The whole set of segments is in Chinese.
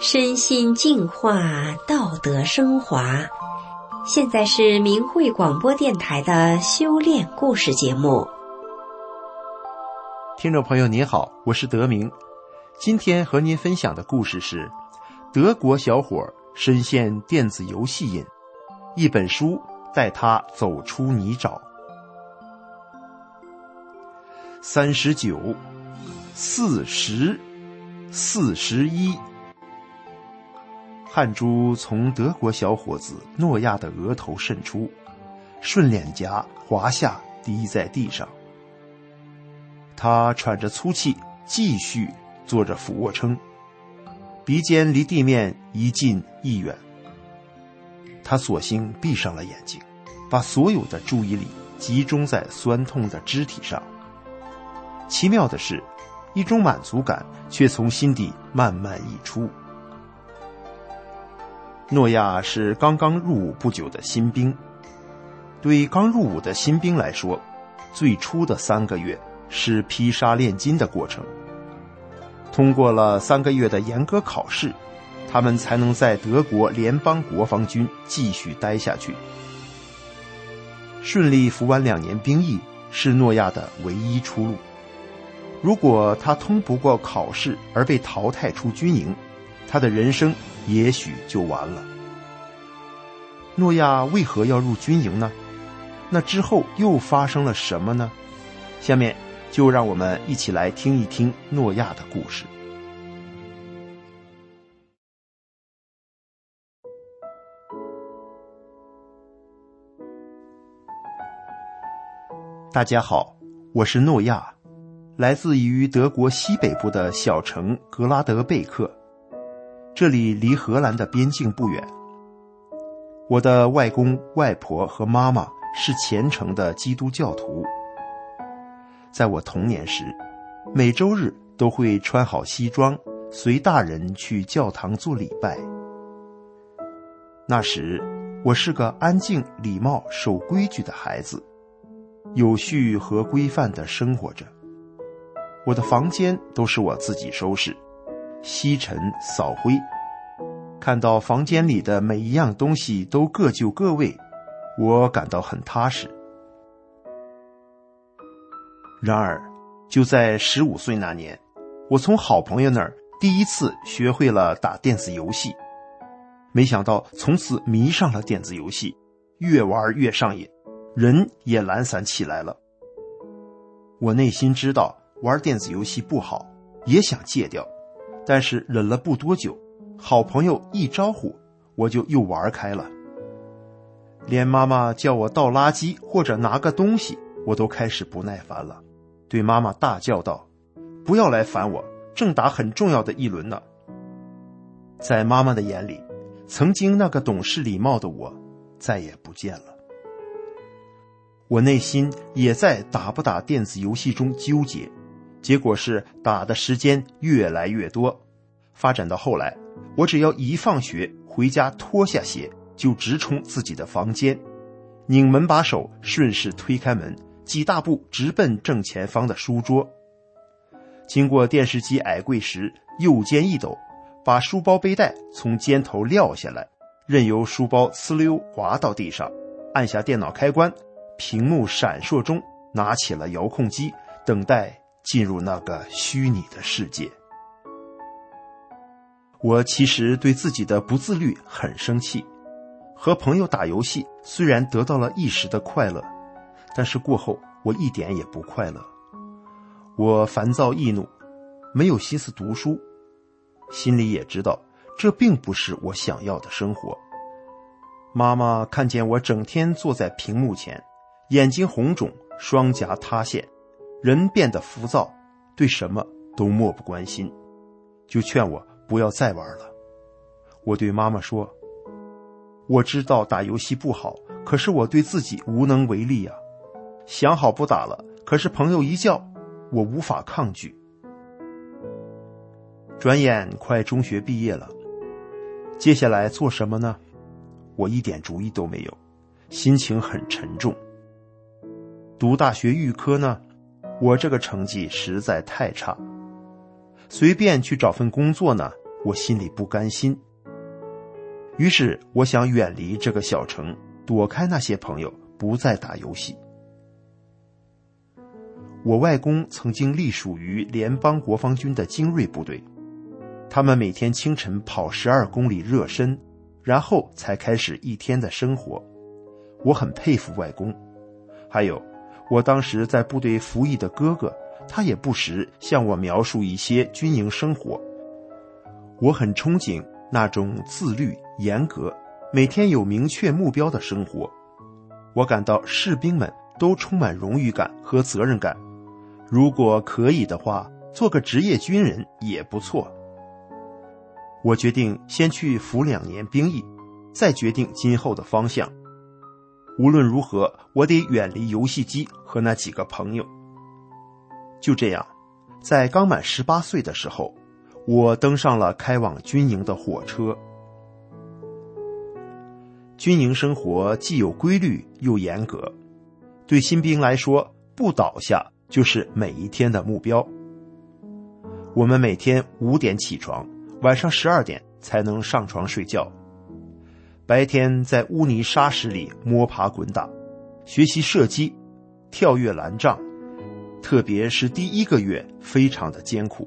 身心净化，道德升华。现在是明慧广播电台的修炼故事节目。听众朋友您好，我是德明。今天和您分享的故事是：德国小伙深陷电子游戏瘾，一本书带他走出泥沼。三十九，四十，四十一。汗珠从德国小伙子诺亚的额头渗出，顺脸颊滑下，滴在地上。他喘着粗气，继续做着俯卧撑，鼻尖离地面一近一远。他索性闭上了眼睛，把所有的注意力集中在酸痛的肢体上。奇妙的是，一种满足感却从心底慢慢溢出。诺亚是刚刚入伍不久的新兵。对刚入伍的新兵来说，最初的三个月是披沙炼金的过程。通过了三个月的严格考试，他们才能在德国联邦国防军继续待下去。顺利服完两年兵役是诺亚的唯一出路。如果他通不过考试而被淘汰出军营，他的人生。也许就完了。诺亚为何要入军营呢？那之后又发生了什么呢？下面就让我们一起来听一听诺亚的故事。大家好，我是诺亚，来自于德国西北部的小城格拉德贝克。这里离荷兰的边境不远。我的外公外婆和妈妈是虔诚的基督教徒。在我童年时，每周日都会穿好西装，随大人去教堂做礼拜。那时，我是个安静、礼貌、守规矩的孩子，有序和规范的生活着。我的房间都是我自己收拾。吸尘扫灰，看到房间里的每一样东西都各就各位，我感到很踏实。然而，就在十五岁那年，我从好朋友那儿第一次学会了打电子游戏，没想到从此迷上了电子游戏，越玩越上瘾，人也懒散起来了。我内心知道玩电子游戏不好，也想戒掉。但是忍了不多久，好朋友一招呼，我就又玩开了。连妈妈叫我倒垃圾或者拿个东西，我都开始不耐烦了，对妈妈大叫道：“不要来烦我，正打很重要的一轮呢。”在妈妈的眼里，曾经那个懂事礼貌的我，再也不见了。我内心也在打不打电子游戏中纠结。结果是打的时间越来越多，发展到后来，我只要一放学回家脱下鞋，就直冲自己的房间，拧门把手，顺势推开门，几大步直奔正前方的书桌。经过电视机矮柜时，右肩一抖，把书包背带从肩头撂下来，任由书包呲溜滑到地上，按下电脑开关，屏幕闪烁中拿起了遥控机，等待。进入那个虚拟的世界，我其实对自己的不自律很生气。和朋友打游戏虽然得到了一时的快乐，但是过后我一点也不快乐。我烦躁易怒，没有心思读书，心里也知道这并不是我想要的生活。妈妈看见我整天坐在屏幕前，眼睛红肿，双颊塌陷。人变得浮躁，对什么都漠不关心，就劝我不要再玩了。我对妈妈说：“我知道打游戏不好，可是我对自己无能为力呀。想好不打了，可是朋友一叫，我无法抗拒。”转眼快中学毕业了，接下来做什么呢？我一点主意都没有，心情很沉重。读大学预科呢？我这个成绩实在太差，随便去找份工作呢，我心里不甘心。于是我想远离这个小城，躲开那些朋友，不再打游戏。我外公曾经隶属于联邦国防军的精锐部队，他们每天清晨跑十二公里热身，然后才开始一天的生活。我很佩服外公，还有我当时在部队服役的哥哥，他也不时向我描述一些军营生活。我很憧憬那种自律、严格、每天有明确目标的生活。我感到士兵们都充满荣誉感和责任感。如果可以的话，做个职业军人也不错。我决定先去服两年兵役，再决定今后的方向。无论如何，我得远离游戏机和那几个朋友。就这样，在刚满十八岁的时候，我登上了开往军营的火车。军营生活既有规律又严格，对新兵来说，不倒下就是每一天的目标。我们每天五点起床，晚上十二点才能上床睡觉。白天在污泥沙石里摸爬滚打，学习射击、跳跃栏障，特别是第一个月非常的艰苦。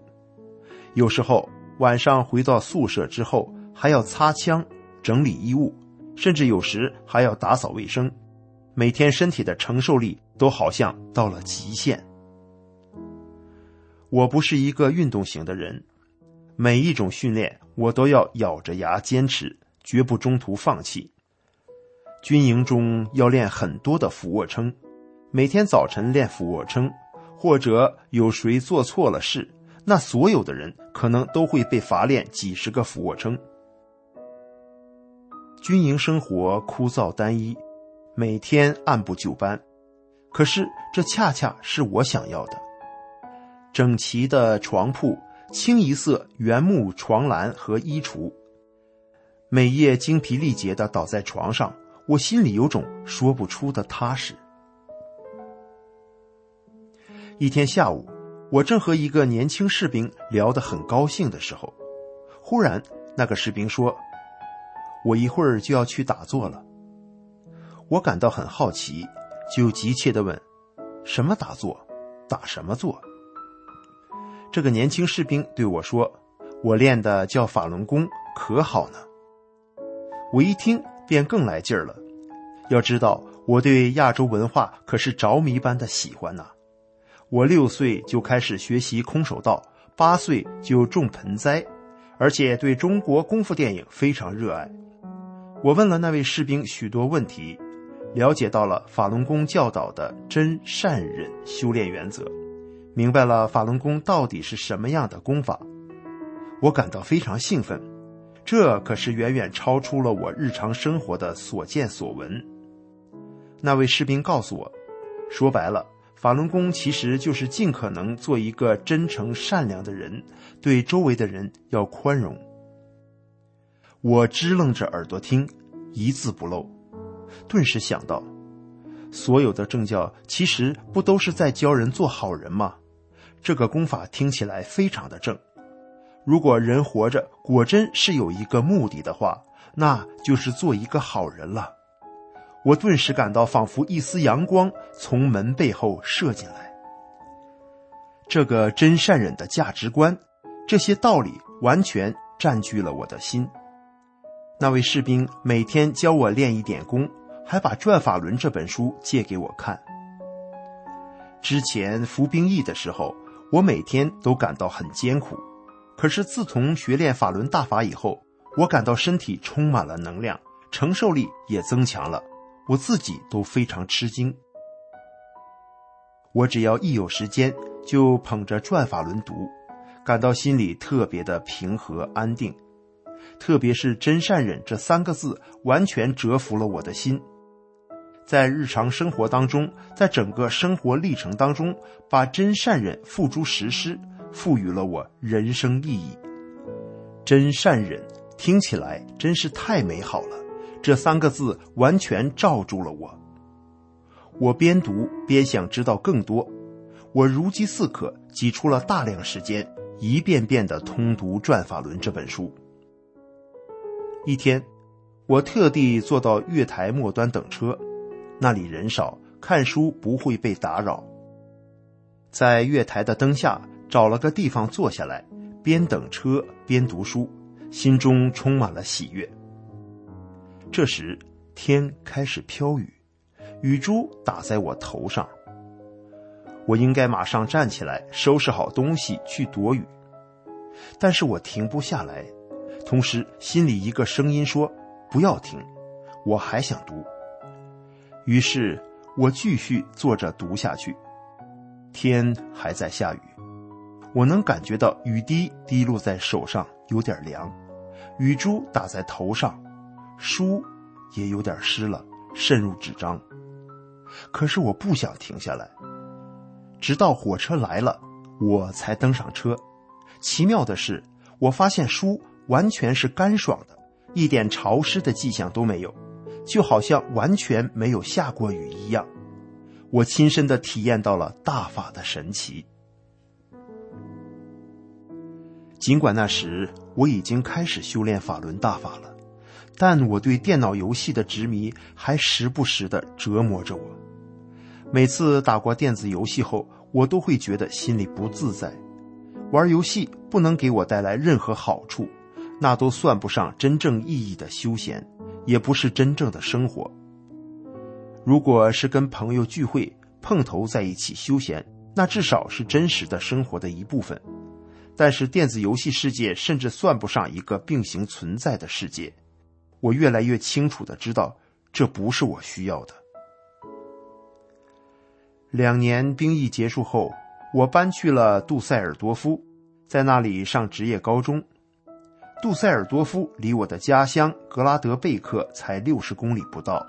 有时候晚上回到宿舍之后，还要擦枪、整理衣物，甚至有时还要打扫卫生。每天身体的承受力都好像到了极限。我不是一个运动型的人，每一种训练我都要咬着牙坚持。绝不中途放弃。军营中要练很多的俯卧撑，每天早晨练俯卧撑，或者有谁做错了事，那所有的人可能都会被罚练几十个俯卧撑。军营生活枯燥单一，每天按部就班，可是这恰恰是我想要的：整齐的床铺、清一色原木床栏和衣橱。每夜精疲力竭的倒在床上，我心里有种说不出的踏实。一天下午，我正和一个年轻士兵聊得很高兴的时候，忽然那个士兵说：“我一会儿就要去打坐了。”我感到很好奇，就急切的问：“什么打坐？打什么坐？”这个年轻士兵对我说：“我练的叫法轮功，可好呢。”我一听便更来劲儿了。要知道，我对亚洲文化可是着迷般的喜欢呐。我六岁就开始学习空手道，八岁就种盆栽，而且对中国功夫电影非常热爱。我问了那位士兵许多问题，了解到了法轮功教导的真善忍修炼原则，明白了法轮功到底是什么样的功法。我感到非常兴奋。这可是远远超出了我日常生活的所见所闻。那位士兵告诉我，说白了，法轮功其实就是尽可能做一个真诚善良的人，对周围的人要宽容。我支楞着耳朵听，一字不漏，顿时想到，所有的正教其实不都是在教人做好人吗？这个功法听起来非常的正。如果人活着果真是有一个目的的话，那就是做一个好人了。我顿时感到仿佛一丝阳光从门背后射进来。这个真善忍的价值观，这些道理完全占据了我的心。那位士兵每天教我练一点功，还把《转法轮》这本书借给我看。之前服兵役的时候，我每天都感到很艰苦。可是自从学练法轮大法以后，我感到身体充满了能量，承受力也增强了，我自己都非常吃惊。我只要一有时间，就捧着转法轮读，感到心里特别的平和安定。特别是真善忍这三个字，完全折服了我的心。在日常生活当中，在整个生活历程当中，把真善忍付诸实施。赋予了我人生意义，真善忍听起来真是太美好了。这三个字完全罩住了我。我边读边想知道更多，我如饥似渴，挤出了大量时间，一遍遍的通读《转法轮》这本书。一天，我特地坐到月台末端等车，那里人少，看书不会被打扰。在月台的灯下找了个地方坐下来，边等车边读书，心中充满了喜悦。这时，天开始飘雨，雨珠打在我头上。我应该马上站起来，收拾好东西去躲雨，但是我停不下来。同时，心里一个声音说：“不要停，我还想读。”于是，我继续坐着读下去。天还在下雨，我能感觉到雨滴滴落在手上，有点凉；雨珠打在头上，书也有点湿了，渗入纸张。可是我不想停下来。直到火车来了，我才登上车。奇妙的是，我发现书完全是干爽的，一点潮湿的迹象都没有，就好像完全没有下过雨一样。我亲身的体验到了大法的神奇。尽管那时我已经开始修炼法轮大法了，但我对电脑游戏的执迷还时不时的折磨着我。每次打过电子游戏后，我都会觉得心里不自在。玩游戏不能给我带来任何好处，那都算不上真正意义的休闲，也不是真正的生活。如果是跟朋友聚会碰头在一起休闲，那至少是真实的生活的一部分。但是电子游戏世界甚至算不上一个并行存在的世界。我越来越清楚的知道，这不是我需要的。两年兵役结束后，我搬去了杜塞尔多夫，在那里上职业高中。杜塞尔多夫离我的家乡格拉德贝克才六十公里不到。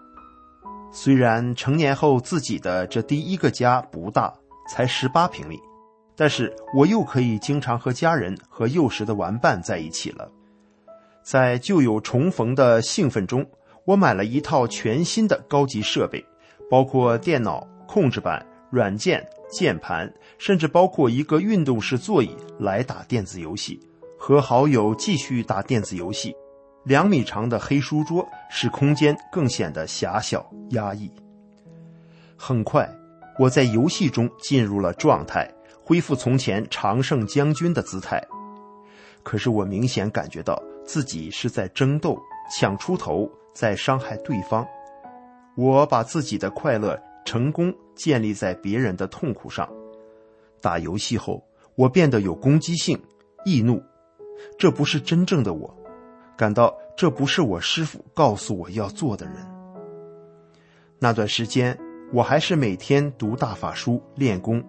虽然成年后自己的这第一个家不大，才十八平米，但是我又可以经常和家人和幼时的玩伴在一起了。在旧友重逢的兴奋中，我买了一套全新的高级设备，包括电脑。控制板、软件、键盘，甚至包括一个运动式座椅来打电子游戏，和好友继续打电子游戏。两米长的黑书桌使空间更显得狭小压抑。很快，我在游戏中进入了状态，恢复从前常胜将军的姿态。可是我明显感觉到自己是在争斗、抢出头，在伤害对方。我把自己的快乐。成功建立在别人的痛苦上。打游戏后，我变得有攻击性、易怒，这不是真正的我。感到这不是我师傅告诉我要做的人。那段时间，我还是每天读大法书练功，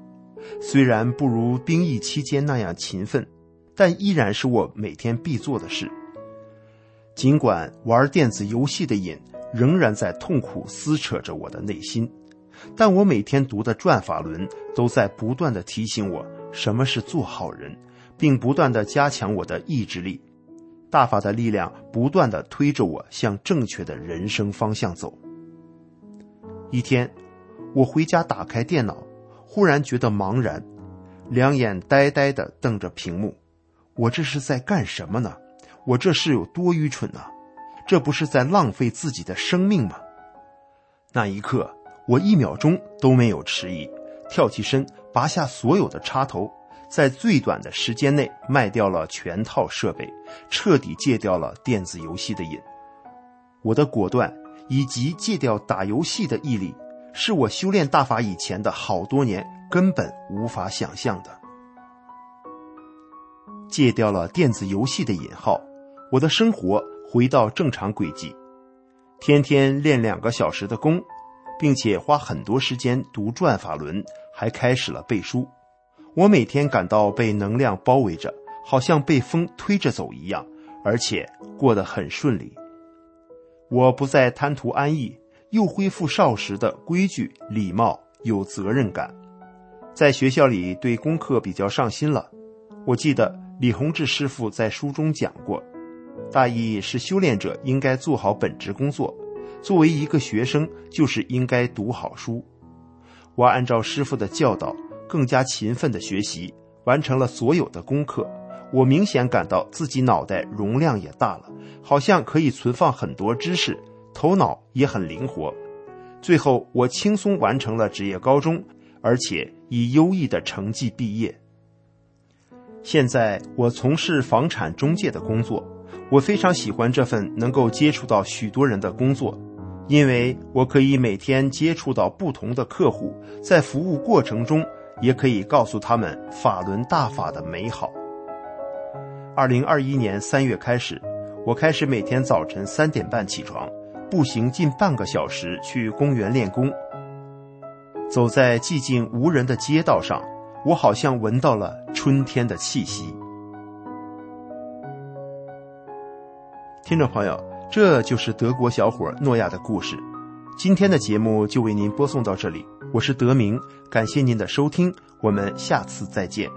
虽然不如兵役期间那样勤奋，但依然是我每天必做的事。尽管玩电子游戏的瘾仍然在痛苦撕扯着我的内心。但我每天读的《转法轮》都在不断的提醒我什么是做好人，并不断的加强我的意志力。大法的力量不断的推着我向正确的人生方向走。一天，我回家打开电脑，忽然觉得茫然，两眼呆呆的瞪着屏幕。我这是在干什么呢？我这是有多愚蠢呢？这不是在浪费自己的生命吗？那一刻。我一秒钟都没有迟疑，跳起身，拔下所有的插头，在最短的时间内卖掉了全套设备，彻底戒掉了电子游戏的瘾。我的果断以及戒掉打游戏的毅力，是我修炼大法以前的好多年根本无法想象的。戒掉了电子游戏的瘾号，我的生活回到正常轨迹，天天练两个小时的功。并且花很多时间读转法轮，还开始了背书。我每天感到被能量包围着，好像被风推着走一样，而且过得很顺利。我不再贪图安逸，又恢复少时的规矩、礼貌、有责任感。在学校里对功课比较上心了。我记得李洪志师傅在书中讲过，大意是修炼者应该做好本职工作。作为一个学生，就是应该读好书。我按照师傅的教导，更加勤奋的学习，完成了所有的功课，我明显感到自己脑袋容量也大了，好像可以存放很多知识，头脑也很灵活。最后，我轻松完成了职业高中，而且以优异的成绩毕业。现在我从事房产中介的工作，我非常喜欢这份能够接触到许多人的工作，因为我可以每天接触到不同的客户，在服务过程中也可以告诉他们法轮大法的美好。二零二一年三月开始，我开始每天早晨三点半起床，步行近半个小时去公园练功，走在寂静无人的街道上。我好像闻到了春天的气息。听众朋友，这就是德国小伙诺亚的故事。今天的节目就为您播送到这里，我是德明，感谢您的收听，我们下次再见。